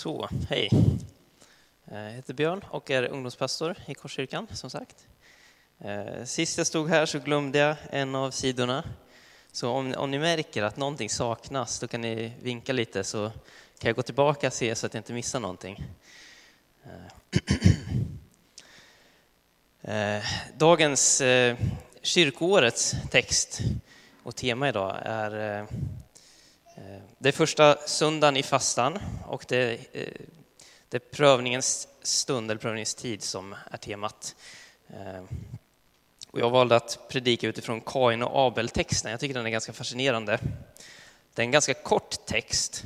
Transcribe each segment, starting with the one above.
Så, hej. Eh, jag heter Björn och är ungdomspastor i Korskyrkan, som sagt. Eh, sist jag stod här så glömde jag en av sidorna. Så om, om ni märker att någonting saknas, då kan ni vinka lite så kan jag gå tillbaka och se så att jag inte missar någonting. Eh, dagens kyrkoårets text och tema idag är det är första söndagen i fastan och det, eh, det är prövningens stund, eller prövningens tid, som är temat. Eh, och jag valde att predika utifrån Kain och Abel-texten. Jag tycker den är ganska fascinerande. Det är en ganska kort text,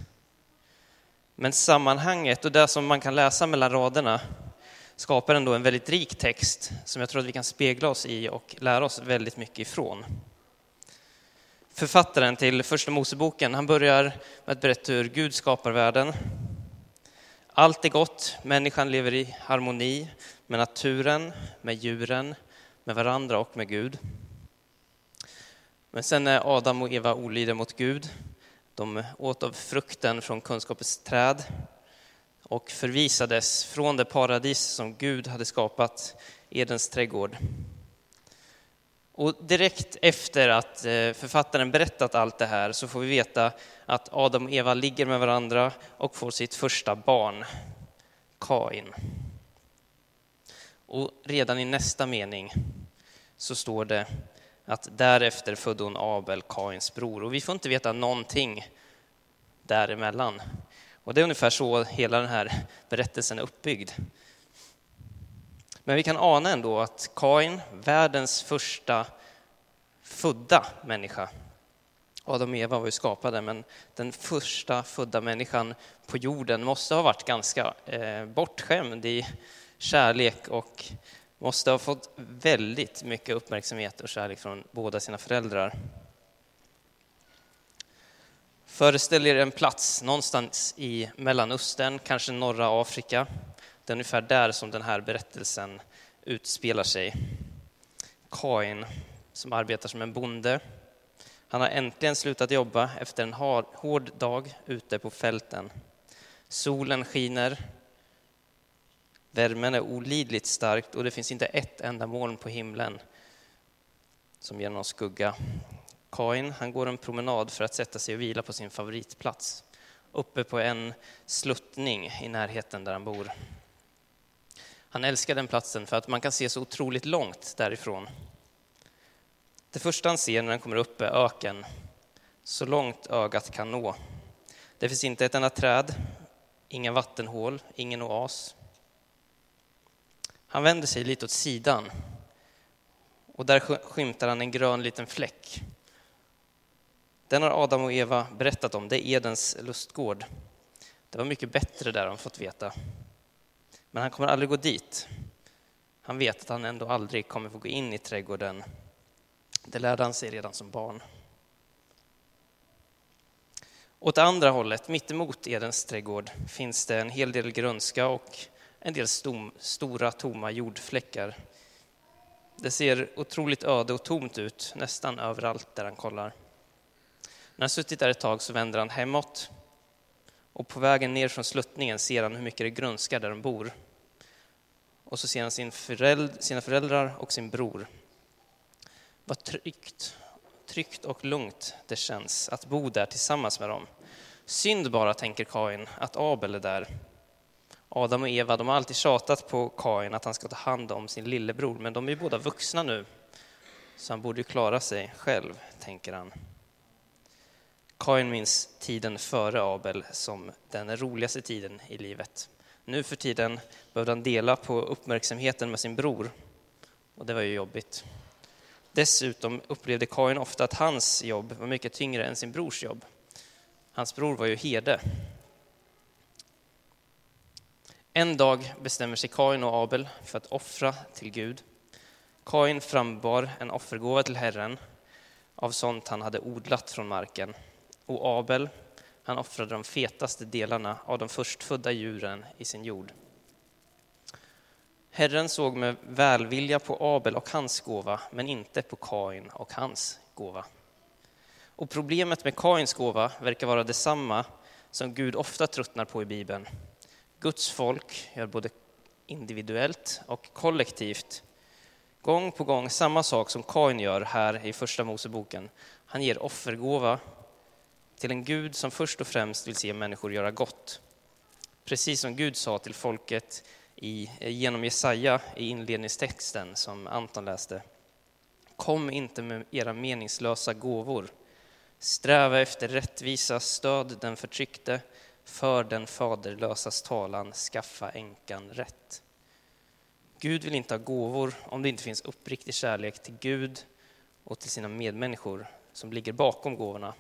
men sammanhanget och det som man kan läsa mellan raderna skapar ändå en väldigt rik text som jag tror att vi kan spegla oss i och lära oss väldigt mycket ifrån författaren till Första Moseboken, han börjar med att berätta hur Gud skapar världen. Allt är gott, människan lever i harmoni med naturen, med djuren, med varandra och med Gud. Men sen är Adam och Eva olydiga mot Gud. De åt av frukten från kunskapens träd och förvisades från det paradis som Gud hade skapat, Edens trädgård. Och direkt efter att eh, författaren berättat allt det här så får vi veta att Adam och Eva ligger med varandra och får sitt första barn, Kain. Och redan i nästa mening så står det att därefter födde hon Abel, Kains bror. Och vi får inte veta någonting däremellan. Och det är ungefär så hela den här berättelsen är uppbyggd. Men vi kan ana ändå att Kain, världens första födda människa, Adam och Eva var ju skapade, men den första födda människan på jorden måste ha varit ganska eh, bortskämd i kärlek och måste ha fått väldigt mycket uppmärksamhet och kärlek från båda sina föräldrar. Föreställ er en plats någonstans i Mellanöstern, kanske norra Afrika, det är ungefär där som den här berättelsen utspelar sig. Kain, som arbetar som en bonde, han har äntligen slutat jobba efter en hård dag ute på fälten. Solen skiner, värmen är olidligt stark och det finns inte ett enda moln på himlen som ger någon skugga. Kain, han går en promenad för att sätta sig och vila på sin favoritplats, uppe på en sluttning i närheten där han bor. Han älskar den platsen för att man kan se så otroligt långt därifrån. Det första han ser när han kommer upp är öken, så långt ögat kan nå. Det finns inte ett enda träd, inga vattenhål, ingen oas. Han vänder sig lite åt sidan och där skymtar han en grön liten fläck. Den har Adam och Eva berättat om, det är Edens lustgård. Det var mycket bättre där, har de fått veta. Men han kommer aldrig gå dit. Han vet att han ändå aldrig kommer få gå in i trädgården. Det lärde han sig redan som barn. Åt andra hållet, mittemot Edens trädgård, finns det en hel del grönska och en del stom, stora tomma jordfläckar. Det ser otroligt öde och tomt ut nästan överallt där han kollar. När han suttit där ett tag så vänder han hemåt och på vägen ner från sluttningen ser han hur mycket det grönskar där de bor. Och så ser han sin föräld, sina föräldrar och sin bror. Vad tryggt, tryggt och lugnt det känns att bo där tillsammans med dem. Synd bara, tänker Kain, att Abel är där. Adam och Eva de har alltid tjatat på Kain att han ska ta hand om sin lillebror, men de är ju båda vuxna nu, så han borde ju klara sig själv, tänker han. Kain minns tiden före Abel som den roligaste tiden i livet. Nu för tiden behövde han dela på uppmärksamheten med sin bror och det var ju jobbigt. Dessutom upplevde Kain ofta att hans jobb var mycket tyngre än sin brors jobb. Hans bror var ju herde. En dag bestämmer sig Kain och Abel för att offra till Gud. Kain frambar en offergåva till Herren av sånt han hade odlat från marken och Abel, han offrade de fetaste delarna av de förstfödda djuren i sin jord. Herren såg med välvilja på Abel och hans gåva, men inte på Kain och hans gåva. Och problemet med Kains gåva verkar vara detsamma som Gud ofta tröttnar på i Bibeln. Guds folk gör både individuellt och kollektivt gång på gång samma sak som Kain gör här i Första Moseboken. Han ger offergåva till en Gud som först och främst vill se människor göra gott. Precis som Gud sa till folket i, genom Jesaja i inledningstexten som Anton läste. Kom inte med era meningslösa gåvor. Sträva efter rättvisa, stöd den förtryckte, för den faderlösas talan, skaffa änkan rätt. Gud vill inte ha gåvor om det inte finns uppriktig kärlek till Gud och till sina medmänniskor som ligger bakom gåvorna.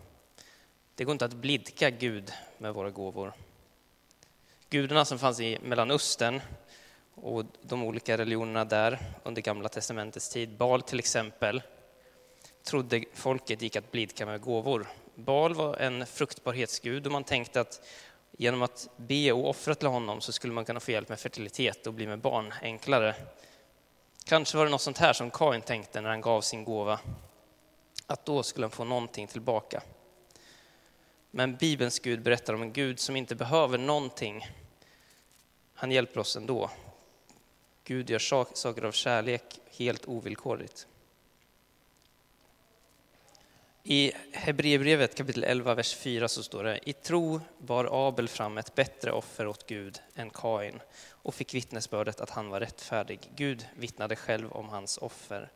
Det går inte att blidka Gud med våra gåvor. Gudarna som fanns i Mellanöstern och de olika religionerna där under Gamla testamentets tid, Baal till exempel, trodde folket gick att blidka med gåvor. Baal var en fruktbarhetsgud och man tänkte att genom att be och offra till honom så skulle man kunna få hjälp med fertilitet och bli med barn enklare. Kanske var det något sånt här som Kain tänkte när han gav sin gåva, att då skulle han få någonting tillbaka. Men Bibelns Gud berättar om en Gud som inte behöver någonting. Han hjälper oss ändå. Gud gör saker av kärlek helt ovillkorligt. I Hebreerbrevet kapitel 11, vers 4 så står det, i tro bar Abel fram ett bättre offer åt Gud än Kain och fick vittnesbördet att han var rättfärdig. Gud vittnade själv om hans offer.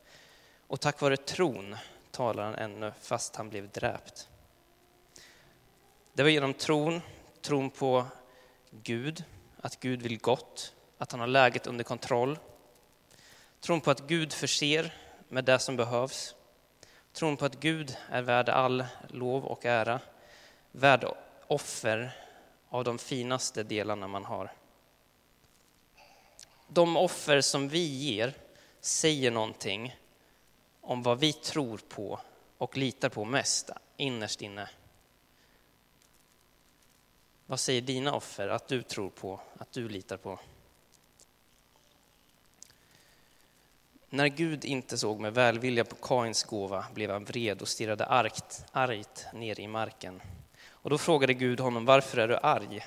Och tack vare tron talar han ännu fast han blev dräpt. Det var genom tron, tron på Gud, att Gud vill gott, att han har läget under kontroll. Tron på att Gud förser med det som behövs Tron på att Gud är värd all lov och ära, värd offer av de finaste delarna man har. De offer som vi ger säger någonting om vad vi tror på och litar på mest innerst inne. Vad säger dina offer att du tror på, att du litar på? När Gud inte såg med välvilja på Kains gåva blev han vred och stirrade argt, argt ner i marken. Och då frågade Gud honom, varför är du arg?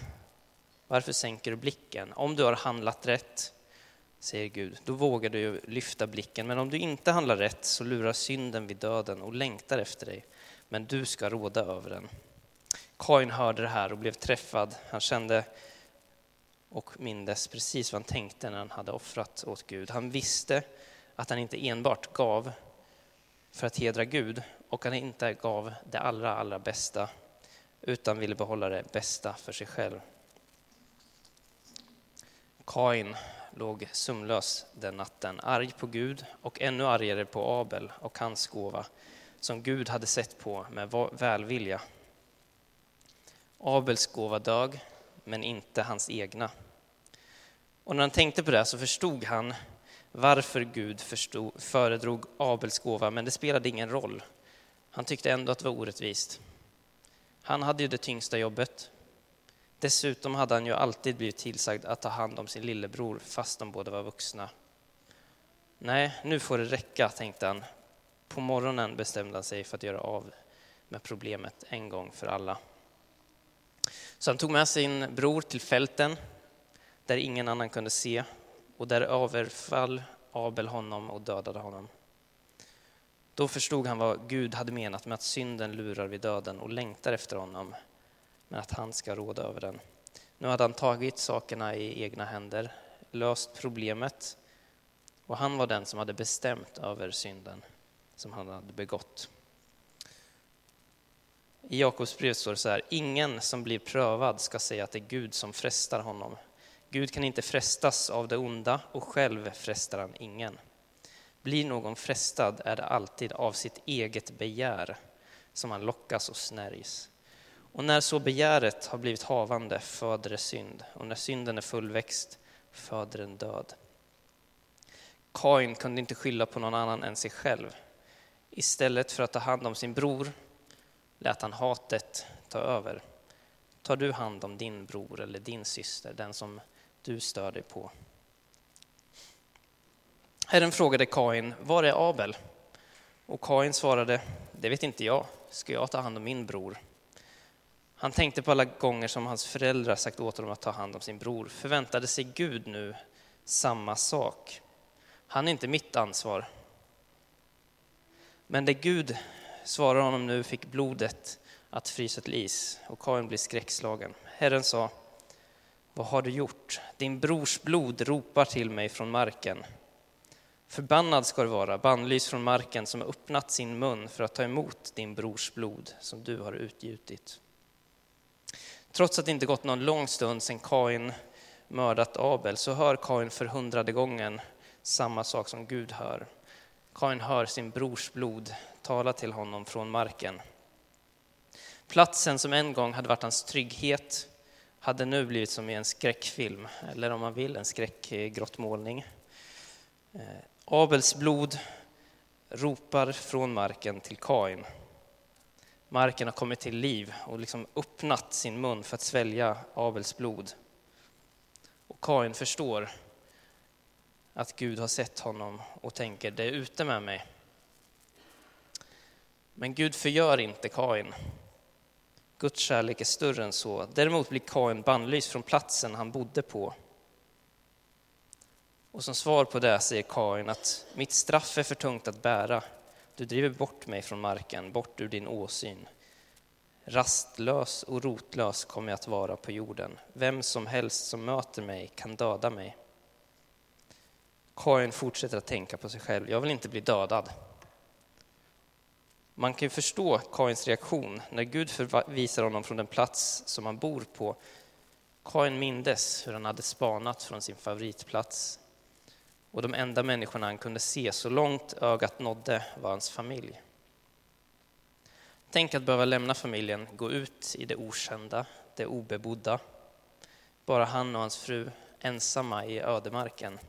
Varför sänker du blicken? Om du har handlat rätt, säger Gud, då vågar du lyfta blicken. Men om du inte handlar rätt så lurar synden vid döden och längtar efter dig. Men du ska råda över den. Kain hörde det här och blev träffad. Han kände och mindes precis vad han tänkte när han hade offrat åt Gud. Han visste att han inte enbart gav för att hedra Gud och han inte gav det allra, allra bästa utan ville behålla det bästa för sig själv. Kain låg sömnlös den natten, arg på Gud och ännu argare på Abel och hans gåva som Gud hade sett på med välvilja. Abels gåva dög, men inte hans egna. Och när han tänkte på det så förstod han varför Gud förstod, föredrog Abels gåva, men det spelade ingen roll. Han tyckte ändå att det var orättvist. Han hade ju det tyngsta jobbet. Dessutom hade han ju alltid blivit tillsagd att ta hand om sin lillebror fast de båda var vuxna. Nej, nu får det räcka, tänkte han. På morgonen bestämde han sig för att göra av med problemet en gång för alla. Så han tog med sin bror till fälten där ingen annan kunde se och där överfall Abel honom och dödade honom. Då förstod han vad Gud hade menat med att synden lurar vid döden och längtar efter honom, men att han ska råda över den. Nu hade han tagit sakerna i egna händer, löst problemet och han var den som hade bestämt över synden som han hade begått. I Jakobs brev står det så här, ingen som blir prövad ska säga att det är Gud som frestar honom, Gud kan inte frestas av det onda och själv frestar han ingen. Blir någon frestad är det alltid av sitt eget begär som han lockas och snärjs. Och när så begäret har blivit havande föder det synd, och när synden är fullväxt föder den död. Kain kunde inte skylla på någon annan än sig själv. Istället för att ta hand om sin bror lät han hatet ta över. Tar du hand om din bror eller din syster, den som du stör dig på. Herren frågade Kain, var är Abel? Och Kain svarade, det vet inte jag, ska jag ta hand om min bror? Han tänkte på alla gånger som hans föräldrar sagt åt honom att ta hand om sin bror. Förväntade sig Gud nu samma sak? Han är inte mitt ansvar. Men det Gud svarar honom nu fick blodet att frysa till is och Kain blir skräckslagen. Herren sa, vad har du gjort? Din brors blod ropar till mig från marken. Förbannad ska du vara, bannlys från marken som har öppnat sin mun för att ta emot din brors blod som du har utgjutit. Trots att det inte gått någon lång stund sedan Kain mördat Abel så hör Kain för hundrade gången samma sak som Gud hör. Kain hör sin brors blod tala till honom från marken. Platsen som en gång hade varit hans trygghet hade nu blivit som i en skräckfilm, eller om man vill en skräckgrottmålning. Eh, Abels blod ropar från marken till Kain. Marken har kommit till liv och liksom öppnat sin mun för att svälja Abels blod. Och Kain förstår att Gud har sett honom och tänker, det är ute med mig. Men Gud förgör inte Kain. Guds kärlek är större än så. Däremot blir Kain bannlyst från platsen han bodde på. Och som svar på det säger Kain att mitt straff är för tungt att bära. Du driver bort mig från marken, bort ur din åsyn. Rastlös och rotlös kommer jag att vara på jorden. Vem som helst som möter mig kan döda mig. Kain fortsätter att tänka på sig själv. Jag vill inte bli dödad. Man kan ju förstå Kains reaktion när Gud förvisar honom från den plats som han bor på. Kain mindes hur han hade spanat från sin favoritplats och de enda människorna han kunde se så långt ögat nådde var hans familj. Tänk att behöva lämna familjen, gå ut i det okända, det obebodda. Bara han och hans fru ensamma i ödemarken.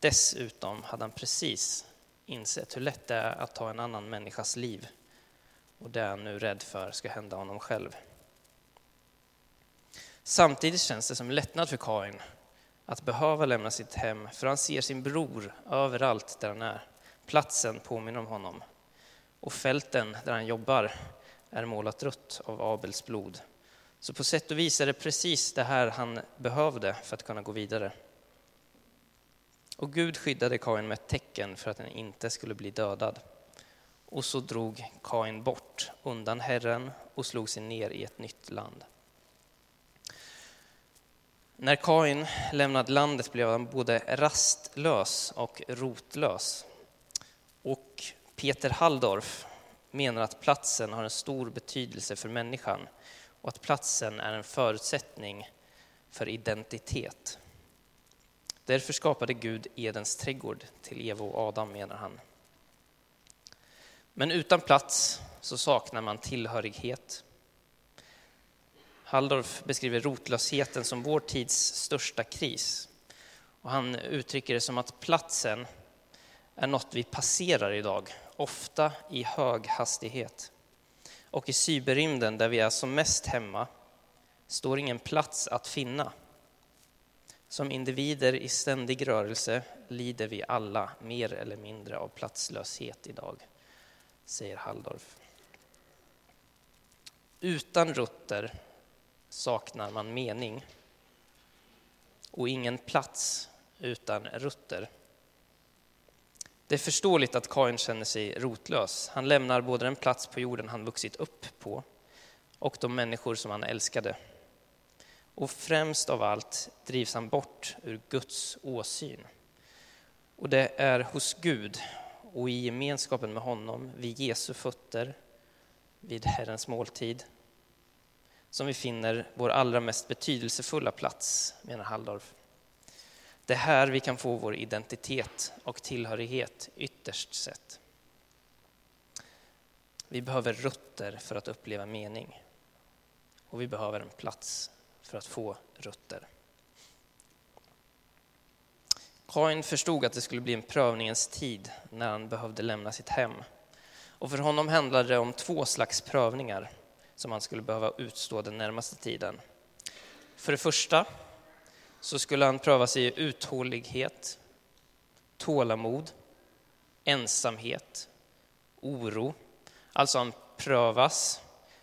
Dessutom hade han precis insett hur lätt det är att ta en annan människas liv och det är han nu rädd för ska hända honom själv. Samtidigt känns det som lättnad för Kain att behöva lämna sitt hem, för han ser sin bror överallt där han är. Platsen påminner om honom. Och fälten där han jobbar är målat rött av Abels blod. Så på sätt och vis är det precis det här han behövde för att kunna gå vidare. Och Gud skyddade Kain med ett tecken för att han inte skulle bli dödad. Och så drog Kain bort undan Herren och slog sig ner i ett nytt land. När Kain lämnade landet blev han både rastlös och rotlös. Och Peter Halldorf menar att platsen har en stor betydelse för människan och att platsen är en förutsättning för identitet. Därför skapade Gud Edens trädgård till Eva och Adam, menar han. Men utan plats så saknar man tillhörighet. Halldorf beskriver rotlösheten som vår tids största kris. Och han uttrycker det som att platsen är något vi passerar idag, ofta i hög hastighet. Och i cyberrymden, där vi är som mest hemma, står ingen plats att finna. Som individer i ständig rörelse lider vi alla mer eller mindre av platslöshet idag, säger Halldorf. Utan rutter saknar man mening och ingen plats utan rutter. Det är förståeligt att Kain känner sig rotlös. Han lämnar både den plats på jorden han vuxit upp på och de människor som han älskade. Och främst av allt drivs han bort ur Guds åsyn. Och det är hos Gud och i gemenskapen med honom, vid Jesu fötter, vid Herrens måltid, som vi finner vår allra mest betydelsefulla plats, menar Halldorf. Det är här vi kan få vår identitet och tillhörighet ytterst sett. Vi behöver rötter för att uppleva mening och vi behöver en plats för att få rötter. Kain förstod att det skulle bli en prövningens tid när han behövde lämna sitt hem. Och för honom handlade det om två slags prövningar som han skulle behöva utstå den närmaste tiden. För det första så skulle han pröva sig i uthållighet, tålamod, ensamhet, oro. Alltså han prövas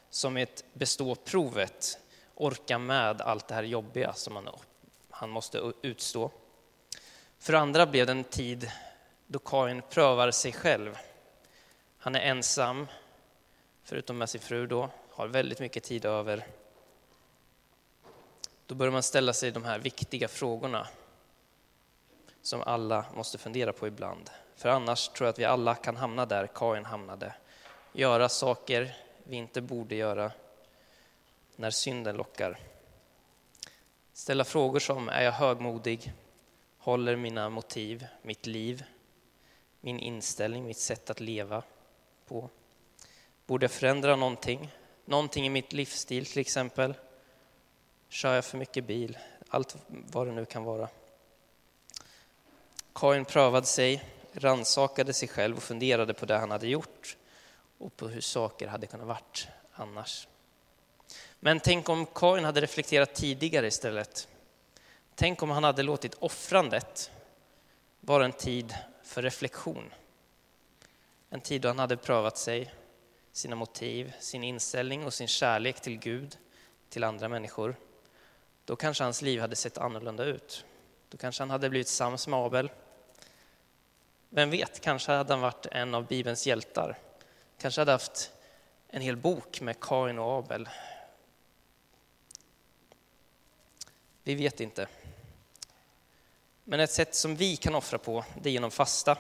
som ett bestå provet, orka med allt det här jobbiga som han, han måste utstå. För andra blev det en tid då Kain prövar sig själv. Han är ensam, förutom med sin fru då, har väldigt mycket tid över. Då börjar man ställa sig de här viktiga frågorna som alla måste fundera på ibland. För annars tror jag att vi alla kan hamna där Kain hamnade. Göra saker vi inte borde göra när synden lockar. Ställa frågor som, är jag högmodig? Håller mina motiv, mitt liv, min inställning, mitt sätt att leva på? Borde jag förändra någonting? Någonting i mitt livsstil till exempel? Kör jag för mycket bil? Allt vad det nu kan vara. Kain prövade sig, ransakade sig själv och funderade på det han hade gjort och på hur saker hade kunnat varit annars. Men tänk om Kain hade reflekterat tidigare istället. Tänk om han hade låtit offrandet vara en tid för reflektion. En tid då han hade prövat sig, sina motiv, sin inställning och sin kärlek till Gud, till andra människor. Då kanske hans liv hade sett annorlunda ut. Då kanske han hade blivit sams med Abel. Vem vet, kanske hade han varit en av Bibelns hjältar. Kanske hade haft en hel bok med Kain och Abel. Vi vet inte. Men ett sätt som vi kan offra på, det är genom fasta.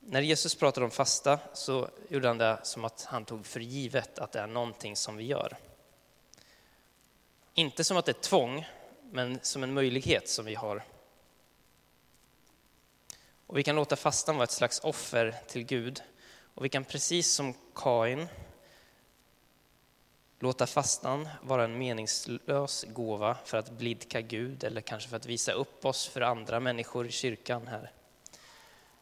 När Jesus pratade om fasta så gjorde han det som att han tog för givet att det är någonting som vi gör. Inte som att det är tvång, men som en möjlighet som vi har. Och vi kan låta fastan vara ett slags offer till Gud. Och vi kan precis som Kain låta fastan vara en meningslös gåva för att blidka Gud eller kanske för att visa upp oss för andra människor i kyrkan här.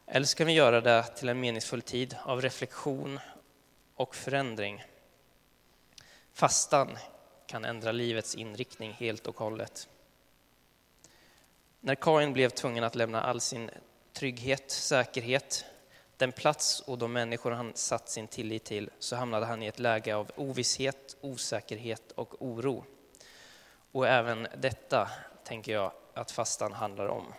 Eller ska vi göra det till en meningsfull tid av reflektion och förändring. Fastan kan ändra livets inriktning helt och hållet. När Kain blev tvungen att lämna all sin trygghet, säkerhet, den plats och de människor han satt sin tillit till, så hamnade han i ett läge av ovisshet, osäkerhet och oro. Och även detta tänker jag att fastan handlar om.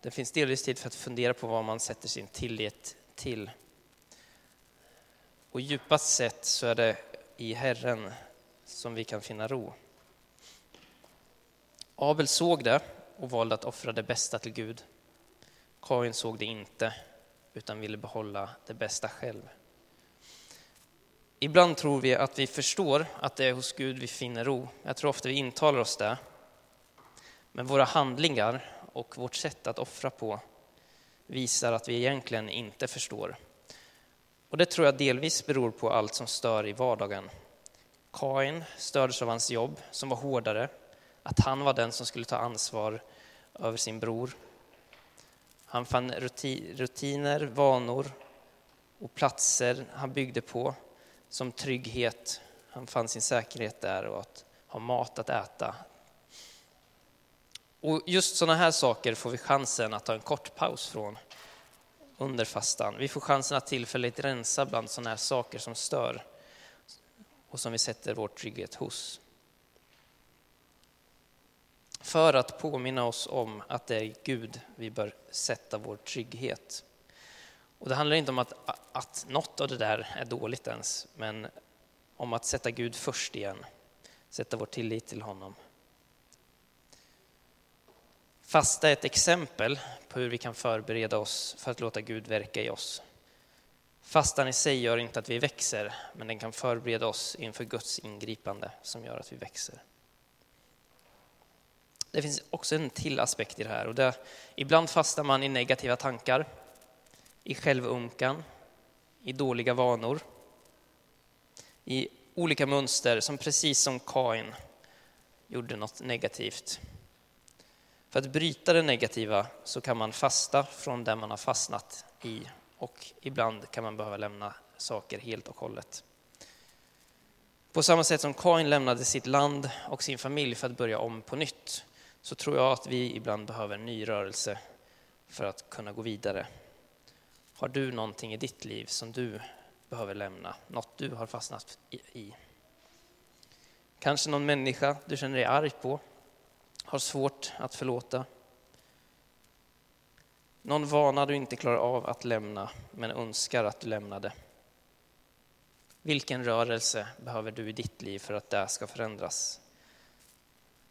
Det finns delvis tid för att fundera på vad man sätter sin tillit till. Och djupast sett så är det i Herren som vi kan finna ro. Abel såg det och valde att offra det bästa till Gud. Kain såg det inte, utan ville behålla det bästa själv. Ibland tror vi att vi förstår att det är hos Gud vi finner ro. Jag tror ofta vi intalar oss det. Men våra handlingar och vårt sätt att offra på visar att vi egentligen inte förstår. Och det tror jag delvis beror på allt som stör i vardagen. Kain stördes av hans jobb som var hårdare, att han var den som skulle ta ansvar över sin bror. Han fann rutiner, vanor och platser han byggde på som trygghet. Han fann sin säkerhet där och att ha mat att äta. Och just sådana här saker får vi chansen att ta en kort paus från under fastan. Vi får chansen att tillfälligt rensa bland sådana här saker som stör och som vi sätter vår trygghet hos för att påminna oss om att det är Gud vi bör sätta vår trygghet. Och det handlar inte om att, att något av det där är dåligt ens, men om att sätta Gud först igen, sätta vår tillit till honom. Fasta är ett exempel på hur vi kan förbereda oss för att låta Gud verka i oss. Fastan i sig gör inte att vi växer, men den kan förbereda oss inför Guds ingripande som gör att vi växer. Det finns också en till aspekt i det här. Och det, ibland fastnar man i negativa tankar, i självunkan, i dåliga vanor, i olika mönster som precis som Kain gjorde något negativt. För att bryta det negativa så kan man fasta från det man har fastnat i och ibland kan man behöva lämna saker helt och hållet. På samma sätt som Kain lämnade sitt land och sin familj för att börja om på nytt så tror jag att vi ibland behöver en ny rörelse för att kunna gå vidare. Har du någonting i ditt liv som du behöver lämna, något du har fastnat i. Kanske någon människa du känner dig arg på, har svårt att förlåta. Någon vana du inte klarar av att lämna, men önskar att du lämnade. Vilken rörelse behöver du i ditt liv för att det ska förändras?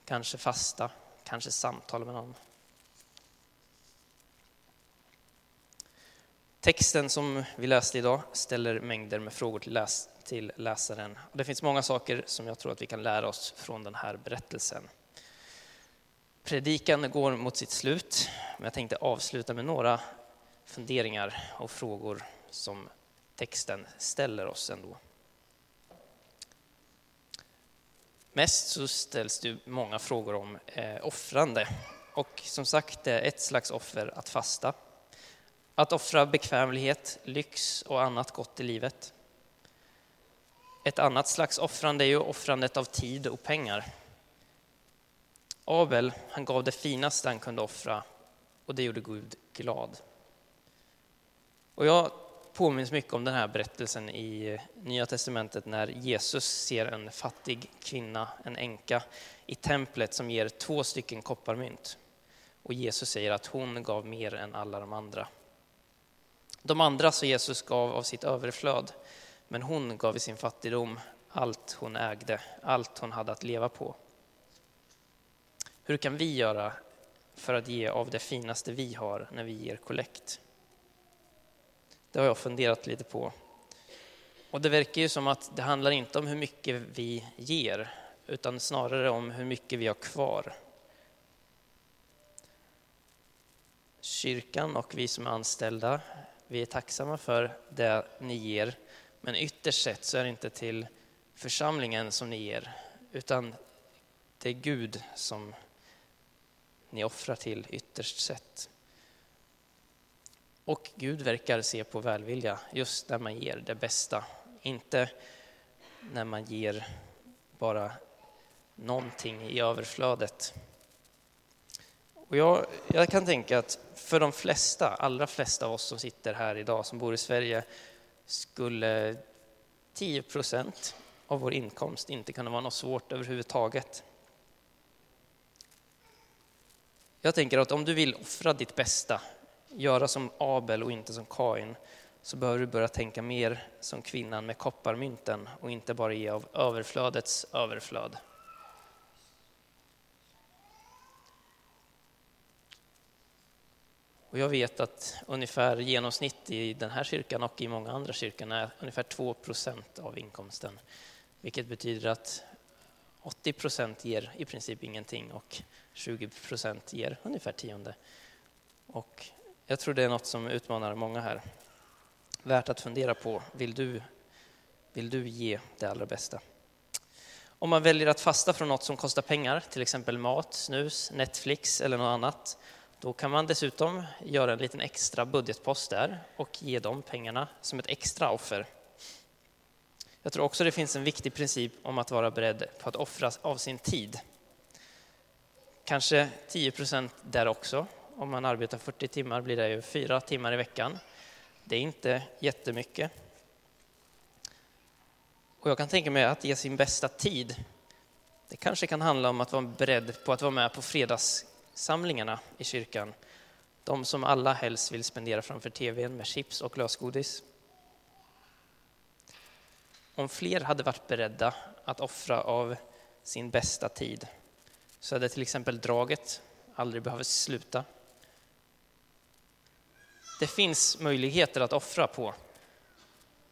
Kanske fasta, kanske samtal med någon. Texten som vi läste idag ställer mängder med frågor till, läs till läsaren. Det finns många saker som jag tror att vi kan lära oss från den här berättelsen. Predikan går mot sitt slut, men jag tänkte avsluta med några funderingar och frågor som texten ställer oss ändå. Mest så ställs det många frågor om eh, offrande. Och som sagt, det är ett slags offer att fasta. Att offra bekvämlighet, lyx och annat gott i livet. Ett annat slags offrande är ju offrandet av tid och pengar. Abel, han gav det finaste han kunde offra och det gjorde Gud glad. Och jag påminns mycket om den här berättelsen i eh, Nya Testamentet när Jesus ser en fattig kvinna, en änka, i templet som ger två stycken kopparmynt. Och Jesus säger att hon gav mer än alla de andra. De andra så Jesus gav av sitt överflöd, men hon gav i sin fattigdom allt hon ägde, allt hon hade att leva på. Hur kan vi göra för att ge av det finaste vi har när vi ger kollekt? Det har jag funderat lite på. Och det verkar ju som att det handlar inte om hur mycket vi ger, utan snarare om hur mycket vi har kvar. Kyrkan och vi som är anställda, vi är tacksamma för det ni ger, men ytterst sett så är det inte till församlingen som ni ger, utan det är Gud som ni offrar till ytterst sett. Och Gud verkar se på välvilja just när man ger det bästa, inte när man ger bara någonting i överflödet. Och jag, jag, kan tänka att för de flesta, allra flesta av oss som sitter här idag, som bor i Sverige, skulle 10 procent av vår inkomst inte kunna vara något svårt överhuvudtaget. Jag tänker att om du vill offra ditt bästa, göra som Abel och inte som Kain, så behöver du börja tänka mer som kvinnan med kopparmynten och inte bara ge av överflödets överflöd. Och jag vet att ungefär genomsnitt i den här kyrkan och i många andra kyrkan är ungefär 2 procent av inkomsten. Vilket betyder att 80 procent ger i princip ingenting och 20 procent ger ungefär tionde. Och jag tror det är något som utmanar många här. Värt att fundera på. Vill du, vill du ge det allra bästa? Om man väljer att fasta från något som kostar pengar, till exempel mat, snus, Netflix eller något annat, då kan man dessutom göra en liten extra budgetpost där och ge de pengarna som ett extra offer. Jag tror också det finns en viktig princip om att vara beredd på att offra av sin tid. Kanske 10 procent där också. Om man arbetar 40 timmar blir det ju fyra timmar i veckan. Det är inte jättemycket. Och jag kan tänka mig att ge sin bästa tid, det kanske kan handla om att vara beredd på att vara med på fredagssamlingarna i kyrkan. De som alla helst vill spendera framför tvn med chips och lösgodis. Om fler hade varit beredda att offra av sin bästa tid så hade till exempel draget aldrig behövt sluta. Det finns möjligheter att offra på.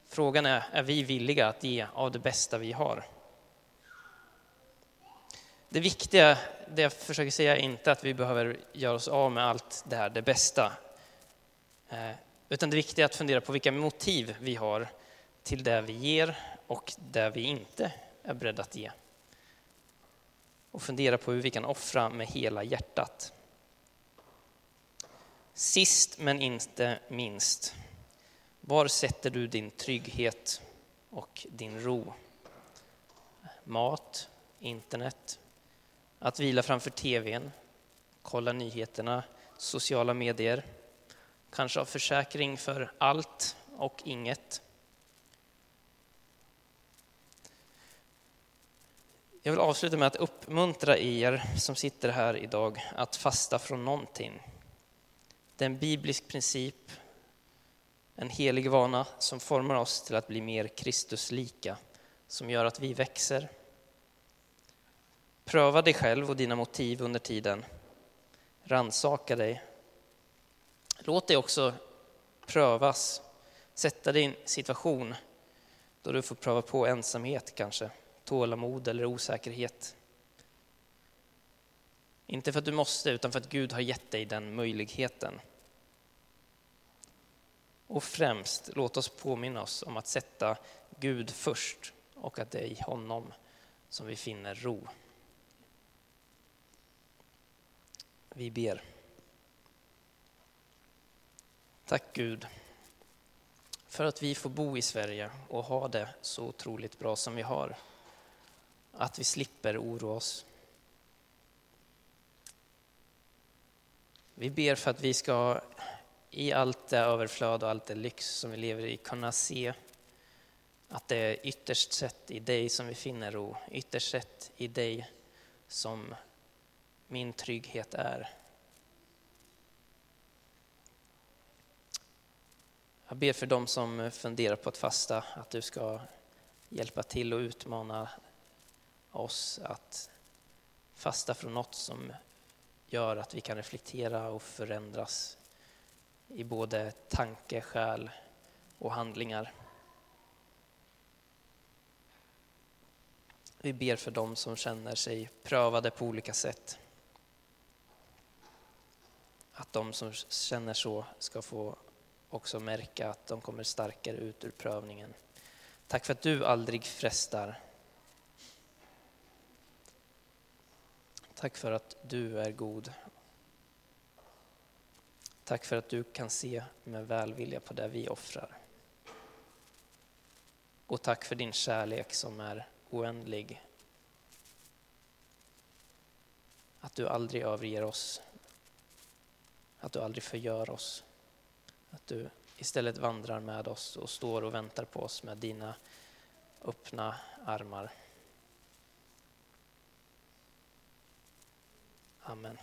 Frågan är, är vi villiga att ge av det bästa vi har? Det viktiga, det jag försöker säga, är inte att vi behöver göra oss av med allt det här, det bästa. Eh, utan det viktiga är att fundera på vilka motiv vi har till det vi ger och det vi inte är beredda att ge. Och fundera på hur vi kan offra med hela hjärtat. Sist men inte minst, var sätter du din trygghet och din ro? Mat, internet, att vila framför tvn, kolla nyheterna, sociala medier, kanske av försäkring för allt och inget. Jag vill avsluta med att uppmuntra er som sitter här idag att fasta från någonting. Det är en biblisk princip, en helig vana som formar oss till att bli mer Kristuslika, som gör att vi växer. Pröva dig själv och dina motiv under tiden. Ransaka dig. Låt dig också prövas, sätta dig i en situation då du får pröva på ensamhet kanske, tålamod eller osäkerhet. Inte för att du måste, utan för att Gud har gett dig den möjligheten. Och främst, låt oss påminna oss om att sätta Gud först och att det är i honom som vi finner ro. Vi ber. Tack Gud för att vi får bo i Sverige och ha det så otroligt bra som vi har. Att vi slipper oroa oss. Vi ber för att vi ska i allt det överflöd och allt det lyx som vi lever i kunna se att det är ytterst sett i dig som vi finner ro, ytterst sett i dig som min trygghet är. Jag ber för dem som funderar på att fasta, att du ska hjälpa till och utmana oss att fasta från något som gör att vi kan reflektera och förändras i både tanke, själ och handlingar. Vi ber för dem som känner sig prövade på olika sätt. Att de som känner så ska få också märka att de kommer starkare ut ur prövningen. Tack för att du aldrig frestar. Tack för att du är god. Tack för att du kan se med välvilja på det vi offrar. Och tack för din kärlek som är oändlig. Att du aldrig överger oss. Att du aldrig förgör oss. Att du istället vandrar med oss och står och väntar på oss med dina öppna armar. Amen.